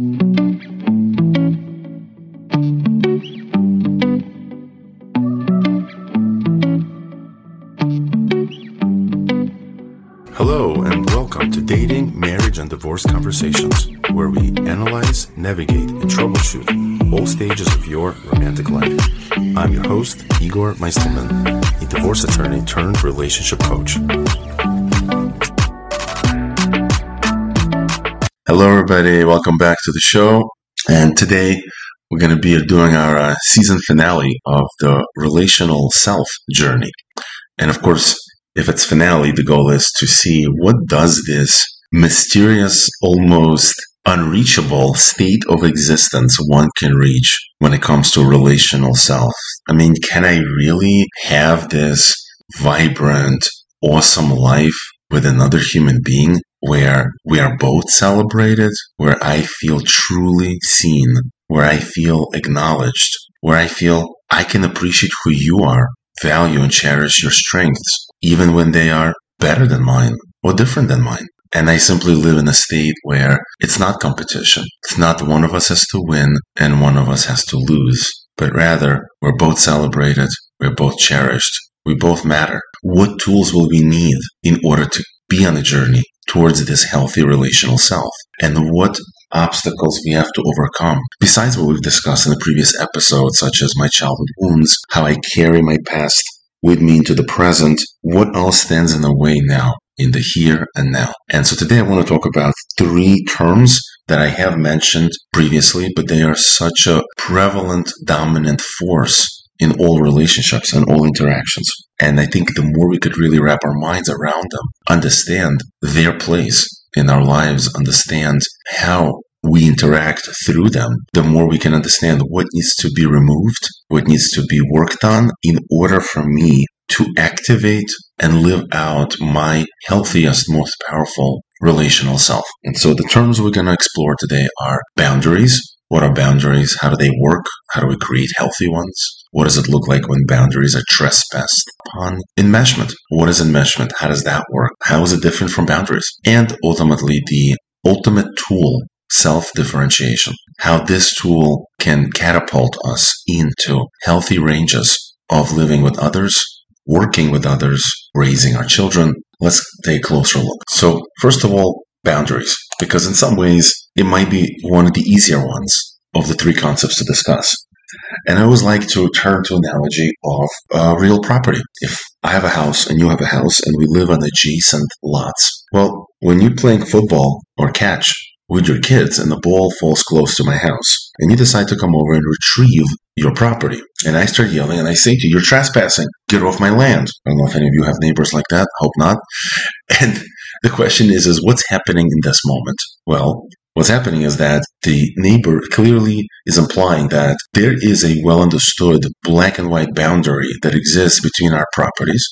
Hello, and welcome to Dating, Marriage, and Divorce Conversations, where we analyze, navigate, and troubleshoot all stages of your romantic life. I'm your host, Igor Meistelman, a divorce attorney turned relationship coach. Hello, everybody. Welcome back to the show. And today we're going to be doing our uh, season finale of the relational self journey. And of course, if it's finale, the goal is to see what does this mysterious, almost unreachable state of existence one can reach when it comes to relational self. I mean, can I really have this vibrant, awesome life with another human being where we are both celebrated, where I feel truly seen, where I feel acknowledged, where I feel I can appreciate who you are, value and cherish your strengths, even when they are better than mine or different than mine. And I simply live in a state where it's not competition. It's not one of us has to win and one of us has to lose, but rather we're both celebrated, we're both cherished, we both matter. What tools will we need in order to be on a journey towards this healthy relational self? And what obstacles we have to overcome. Besides what we've discussed in the previous episodes, such as my childhood wounds, how I carry my past with me into the present, what else stands in the way now, in the here and now? And so today I want to talk about three terms that I have mentioned previously, but they are such a prevalent, dominant force in all relationships and all interactions. And I think the more we could really wrap our minds around them, understand their place in our lives, understand how we interact through them, the more we can understand what needs to be removed, what needs to be worked on in order for me to activate and live out my healthiest, most powerful relational self. And so the terms we're going to explore today are boundaries. What are boundaries? How do they work? How do we create healthy ones? What does it look like when boundaries are trespassed upon? Enmeshment. What is enmeshment? How does that work? How is it different from boundaries? And ultimately, the ultimate tool self differentiation, how this tool can catapult us into healthy ranges of living with others, working with others, raising our children. Let's take a closer look. So, first of all, boundaries, because in some ways it might be one of the easier ones of the three concepts to discuss. And I always like to turn to analogy of uh, real property. If I have a house and you have a house and we live on adjacent lots, well, when you're playing football or catch, with your kids and the ball falls close to my house and you decide to come over and retrieve your property. And I start yelling and I say to you, You're trespassing. Get off my land. I don't know if any of you have neighbors like that. Hope not. And the question is, is what's happening in this moment? Well, what's happening is that the neighbor clearly is implying that there is a well understood black and white boundary that exists between our properties.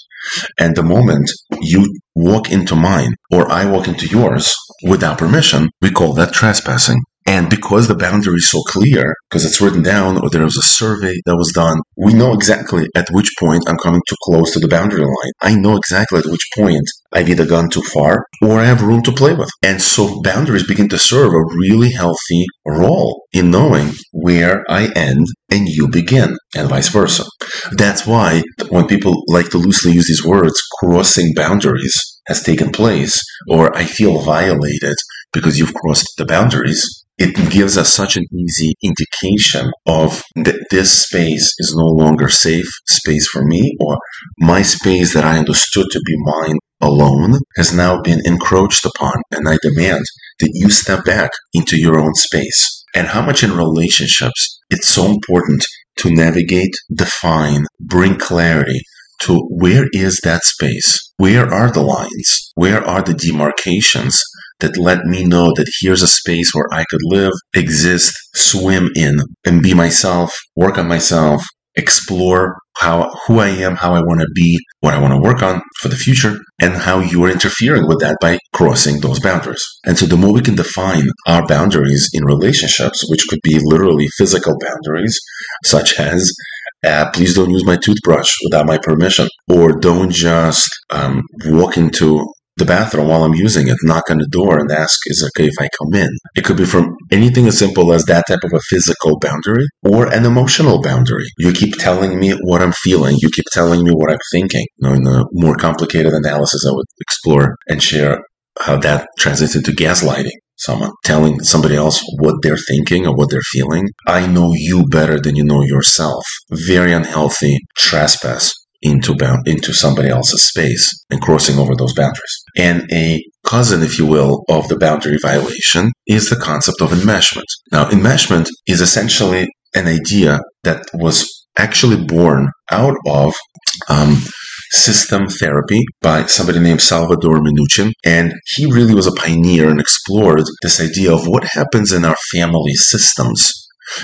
And the moment you walk into mine or I walk into yours without permission, we call that trespassing. And because the boundary is so clear, because it's written down or there was a survey that was done, we know exactly at which point I'm coming too close to the boundary line. I know exactly at which point I've either gone too far or I have room to play with. And so boundaries begin to serve a really healthy role in knowing where I end and you begin, and vice versa. That's why when people like to loosely use these words, crossing boundaries has taken place, or I feel violated because you've crossed the boundaries, it gives us such an easy indication of that this space is no longer safe space for me or my space that I understood to be mine alone has now been encroached upon and I demand that you step back into your own space. And how much in relationships it's so important to navigate, define, bring clarity to where is that space? Where are the lines? Where are the demarcations that let me know that here's a space where I could live, exist, swim in, and be myself, work on myself, explore how who I am, how I want to be, what I want to work on for the future, and how you are interfering with that by crossing those boundaries. And so the more we can define our boundaries in relationships, which could be literally physical boundaries, such as uh, please don't use my toothbrush without my permission, or don't just um, walk into the bathroom while I'm using it, knock on the door and ask, is it okay if I come in? It could be from anything as simple as that type of a physical boundary or an emotional boundary. You keep telling me what I'm feeling. You keep telling me what I'm thinking. Know, in a more complicated analysis, I would explore and share how that translates into gaslighting someone, telling somebody else what they're thinking or what they're feeling. I know you better than you know yourself. Very unhealthy trespass into bound into somebody else's space and crossing over those boundaries. And a cousin, if you will, of the boundary violation is the concept of enmeshment. Now, enmeshment is essentially an idea that was actually born out of um, system therapy by somebody named Salvador Minuchin. And he really was a pioneer and explored this idea of what happens in our family systems.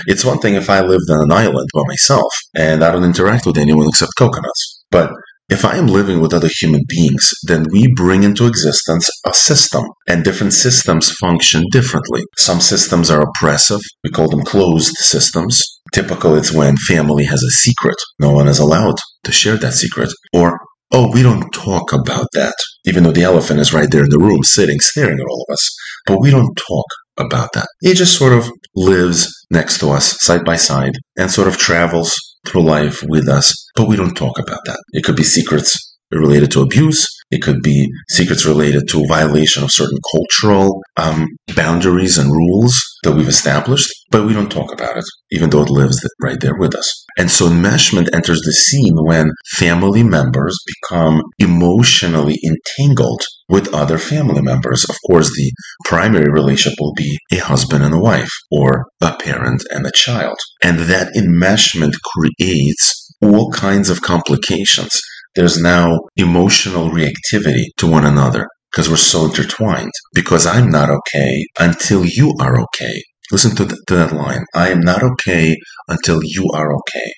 It's one thing if I lived on an island by myself and I don't interact with anyone except coconuts. But if I am living with other human beings, then we bring into existence a system, and different systems function differently. Some systems are oppressive, we call them closed systems. Typical, it's when family has a secret, no one is allowed to share that secret. Or, oh, we don't talk about that, even though the elephant is right there in the room, sitting, staring at all of us. But we don't talk about that. It just sort of lives next to us, side by side, and sort of travels through life with us, but we don't talk about that. It could be secrets related to abuse. It could be secrets related to violation of certain cultural um, boundaries and rules that we've established, but we don't talk about it, even though it lives right there with us. And so enmeshment enters the scene when family members become emotionally entangled with other family members. Of course, the primary relationship will be a husband and a wife, or a parent and a child. And that enmeshment creates all kinds of complications. There's now emotional reactivity to one another because we're so intertwined. Because I'm not okay until you are okay. Listen to, to that line. I am not okay until you are okay.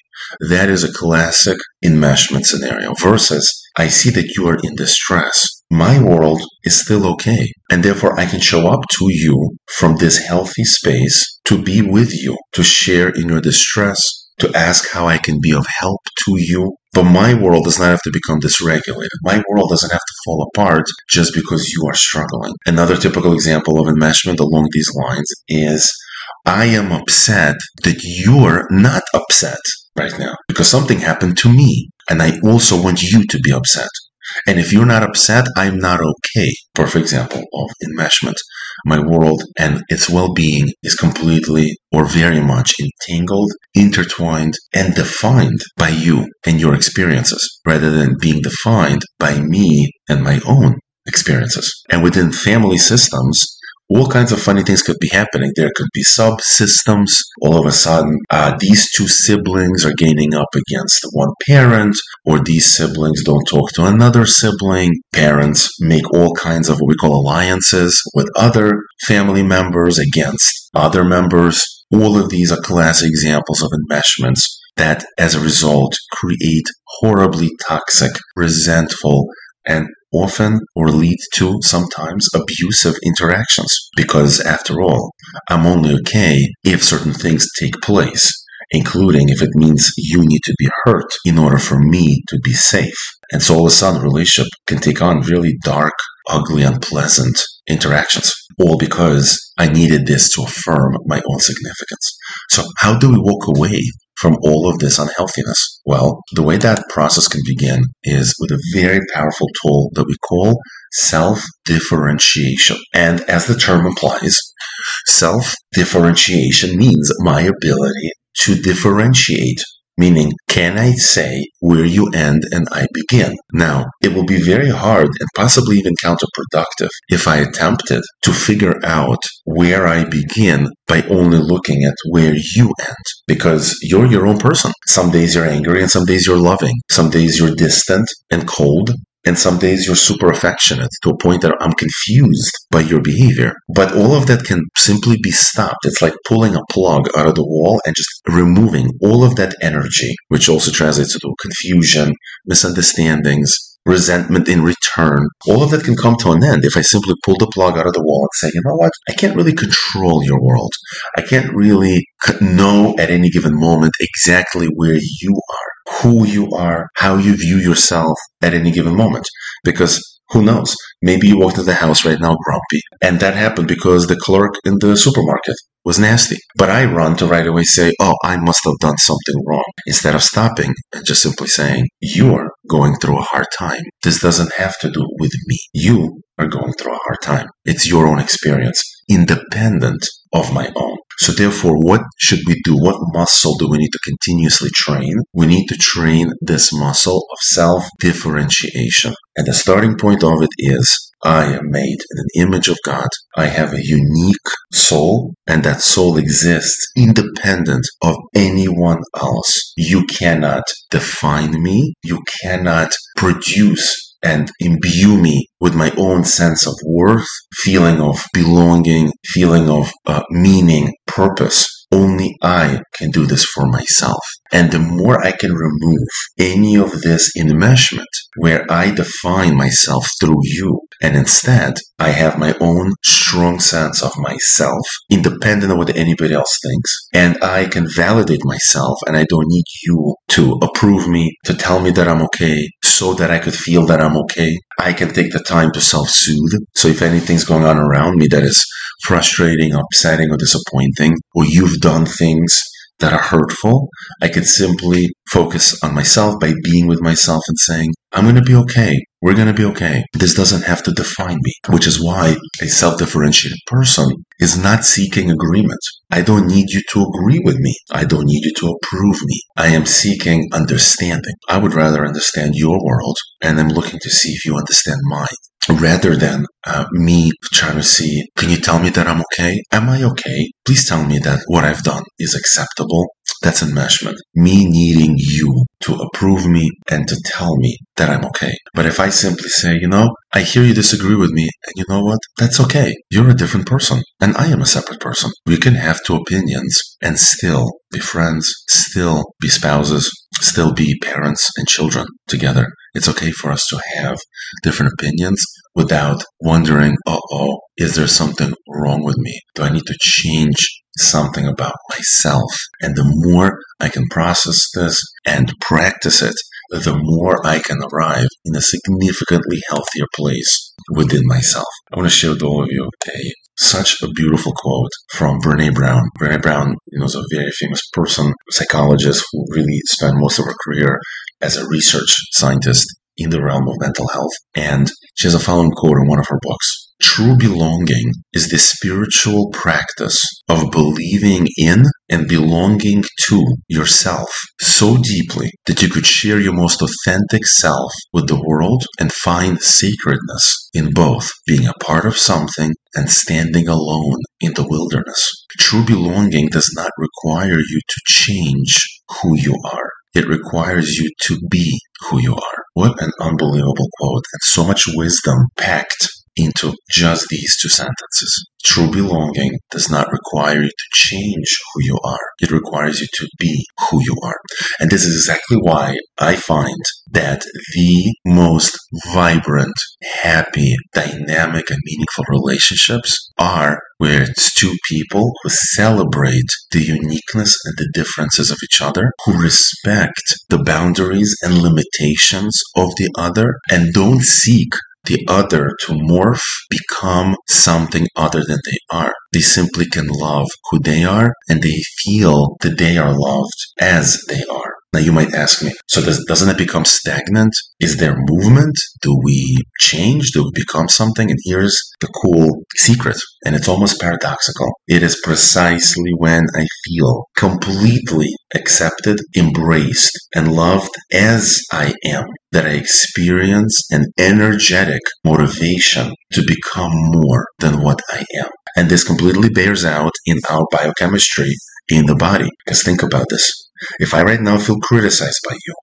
That is a classic enmeshment scenario versus I see that you are in distress. My world is still okay. And therefore I can show up to you from this healthy space to be with you, to share in your distress, to ask how I can be of help to you. But my world does not have to become dysregulated. My world doesn't have to fall apart just because you are struggling. Another typical example of enmeshment along these lines is I am upset that you're not upset right now because something happened to me. And I also want you to be upset. And if you're not upset, I'm not okay. Perfect example of enmeshment. My world and its well-being is completely or very much entangled, intertwined, and defined by you and your experiences, rather than being defined by me and my own experiences. And within family systems, all kinds of funny things could be happening. There could be subsystems. All of a sudden, uh, these two siblings are gaining up against one parent, or these siblings don't talk to another sibling. Parents make all kinds of what we call alliances with other family members against other members. All of these are classic examples of enmeshments that, as a result, create horribly toxic, resentful, and often or lead to sometimes abusive interactions. Because after all, I'm only okay if certain things take place, including if it means you need to be hurt in order for me to be safe. And so all of a sudden, relationship can take on really dark, ugly, unpleasant interactions, all because I needed this to affirm my own significance. So how do we walk away from all of this unhealthiness? Well, the way that process can begin is with a very powerful tool that we call self differentiation. And as the term implies, self differentiation means my ability to differentiate meaning can I say where you end and I begin? Now, it will be very hard and possibly even counterproductive if I attempted to figure out where I begin by only looking at where you end because you're your own person. Some days you're angry and some days you're loving. Some days you're distant and cold and some days you're super affectionate to a point that I'm confused by your behavior. But all of that can simply be stopped. It's like pulling a plug out of the wall and just removing all of that energy, which also translates to confusion, misunderstandings, resentment in return. All of that can come to an end if I simply pull the plug out of the wall and say, you know what? I can't really control your world. I can't really know at any given moment exactly where you are who you are, how you view yourself at any given moment. Because Who knows? Maybe you walked into the house right now grumpy. And that happened because the clerk in the supermarket was nasty. But I run to right away say, oh, I must have done something wrong. Instead of stopping and just simply saying, you're going through a hard time. This doesn't have to do with me. You are going through a hard time. It's your own experience, independent of my own. So therefore, what should we do? What muscle do we need to continuously train? We need to train this muscle of self-differentiation. And the starting point of it is I am made in an image of God. I have a unique soul, and that soul exists independent of anyone else. You cannot define me. You cannot produce and imbue me with my own sense of worth, feeling of belonging, feeling of uh, meaning, purpose. Only I can do this for myself. And the more I can remove any of this enmeshment where I define myself through you, and instead I have my own strong sense of myself, independent of what anybody else thinks, and I can validate myself, and I don't need you to approve me, to tell me that I'm okay, so that I could feel that I'm okay. I can take the time to self soothe. So if anything's going on around me that is frustrating, upsetting, or disappointing, or you've done things that are hurtful, I could simply focus on myself by being with myself and saying, I'm going to be okay. We're going to be okay. This doesn't have to define me, which is why a self differentiated person is not seeking agreement. I don't need you to agree with me. I don't need you to approve me. I am seeking understanding. I would rather understand your world and I'm looking to see if you understand mine rather than uh, me trying to see, can you tell me that I'm okay? Am I okay? Please tell me that what I've done is acceptable. That's enmeshment. Me needing you to approve me and to tell me that I'm okay. But if I simply say, you know, I hear you disagree with me, and you know what? That's okay. You're a different person, and I am a separate person. We can have two opinions and still be friends, still be spouses, still be parents and children together. It's okay for us to have different opinions without wondering, uh oh, is there something wrong with me? Do I need to change something about myself? And the more I can process this and practice it, the more I can arrive in a significantly healthier place within myself. I want to share with all of you a such a beautiful quote from Brene Brown. Brene Brown you know, is a very famous person, psychologist who really spent most of her career as a research scientist in the realm of mental health. And she has a following quote in one of her books. True belonging is the spiritual practice of believing in and belonging to yourself so deeply that you could share your most authentic self with the world and find sacredness in both being a part of something and standing alone in the wilderness. True belonging does not require you to change who you are. It requires you to be who you are. What an unbelievable quote and so much wisdom packed into just these two sentences. True belonging does not require you to change who you are. It requires you to be who you are. And this is exactly why I find that the most vibrant, happy, dynamic, and meaningful relationships are where it's two people who celebrate the uniqueness and the differences of each other, who respect the boundaries and limitations of the other, and don't seek the other to morph, become something other than they are. They simply can love who they are and they feel that they are loved as they are. Now you might ask me, so does, doesn't it become stagnant? Is there movement? Do we change? Do we become something? And here's the cool secret, and it's almost paradoxical. It is precisely when I feel completely accepted, embraced, and loved as I am that I experience an energetic motivation to become more than what I am. And this completely bears out in our biochemistry in the body. Because think about this. If I right now feel criticized by you,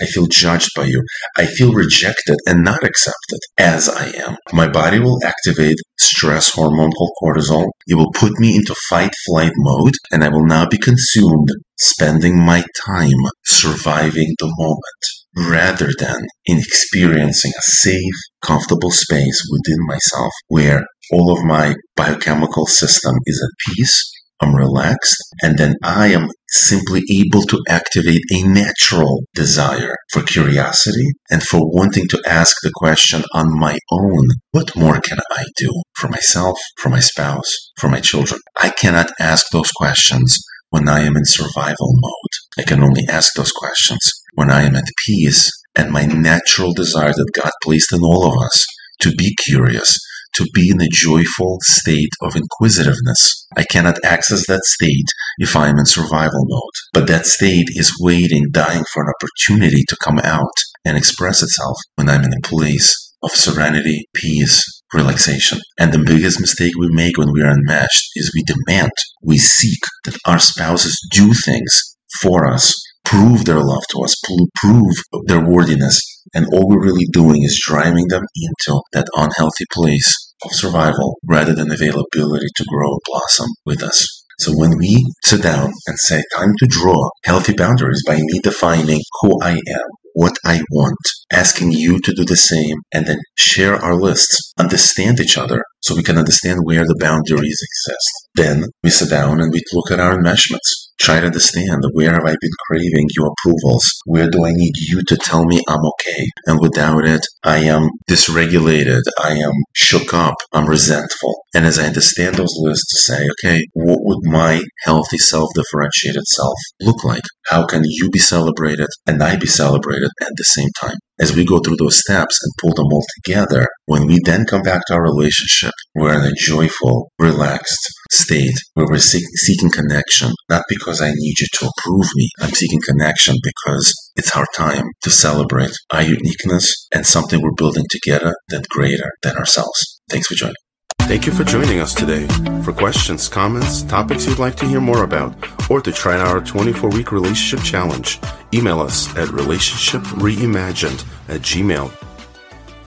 I feel judged by you, I feel rejected and not accepted as I am, my body will activate stress hormone called cortisol. It will put me into fight flight mode and I will now be consumed spending my time surviving the moment rather than in experiencing a safe, comfortable space within myself where all of my biochemical system is at peace I'm relaxed, and then I am simply able to activate a natural desire for curiosity and for wanting to ask the question on my own what more can I do for myself, for my spouse, for my children? I cannot ask those questions when I am in survival mode. I can only ask those questions when I am at peace and my natural desire that God placed in all of us to be curious, to be in a joyful state of inquisitiveness. I cannot access that state if I am in survival mode. But that state is waiting, dying for an opportunity to come out and express itself when I'm in a place of serenity, peace, relaxation. And the biggest mistake we make when we are enmeshed is we demand, we seek that our spouses do things for us, prove their love to us, prove their worthiness. And all we're really doing is driving them into that unhealthy place of survival rather than availability to grow and blossom with us. So when we sit down and say, time to draw healthy boundaries by me defining who I am, what I want, asking you to do the same, and then share our lists, understand each other so we can understand where the boundaries exist. Then we sit down and we look at our enmeshments. Try to understand where have I been craving your approvals? Where do I need you to tell me I'm okay? And without it, I am dysregulated. I am shook up. I'm resentful. And as I understand those lists to say, okay, what would my healthy self-differentiated self look like? How can you be celebrated and I be celebrated at the same time? As we go through those steps and pull them all together, when we then come back to our relationship, we're in a joyful, relaxed state where we're seeking connection, not because I need you to approve me. I'm seeking connection because it's our time to celebrate our uniqueness and something we're building together that's greater than ourselves. Thanks for joining. Thank you for joining us today. For questions, comments, topics you'd like to hear more about, or to try our 24 week relationship challenge, email us at relationshipreimagined at gmail.com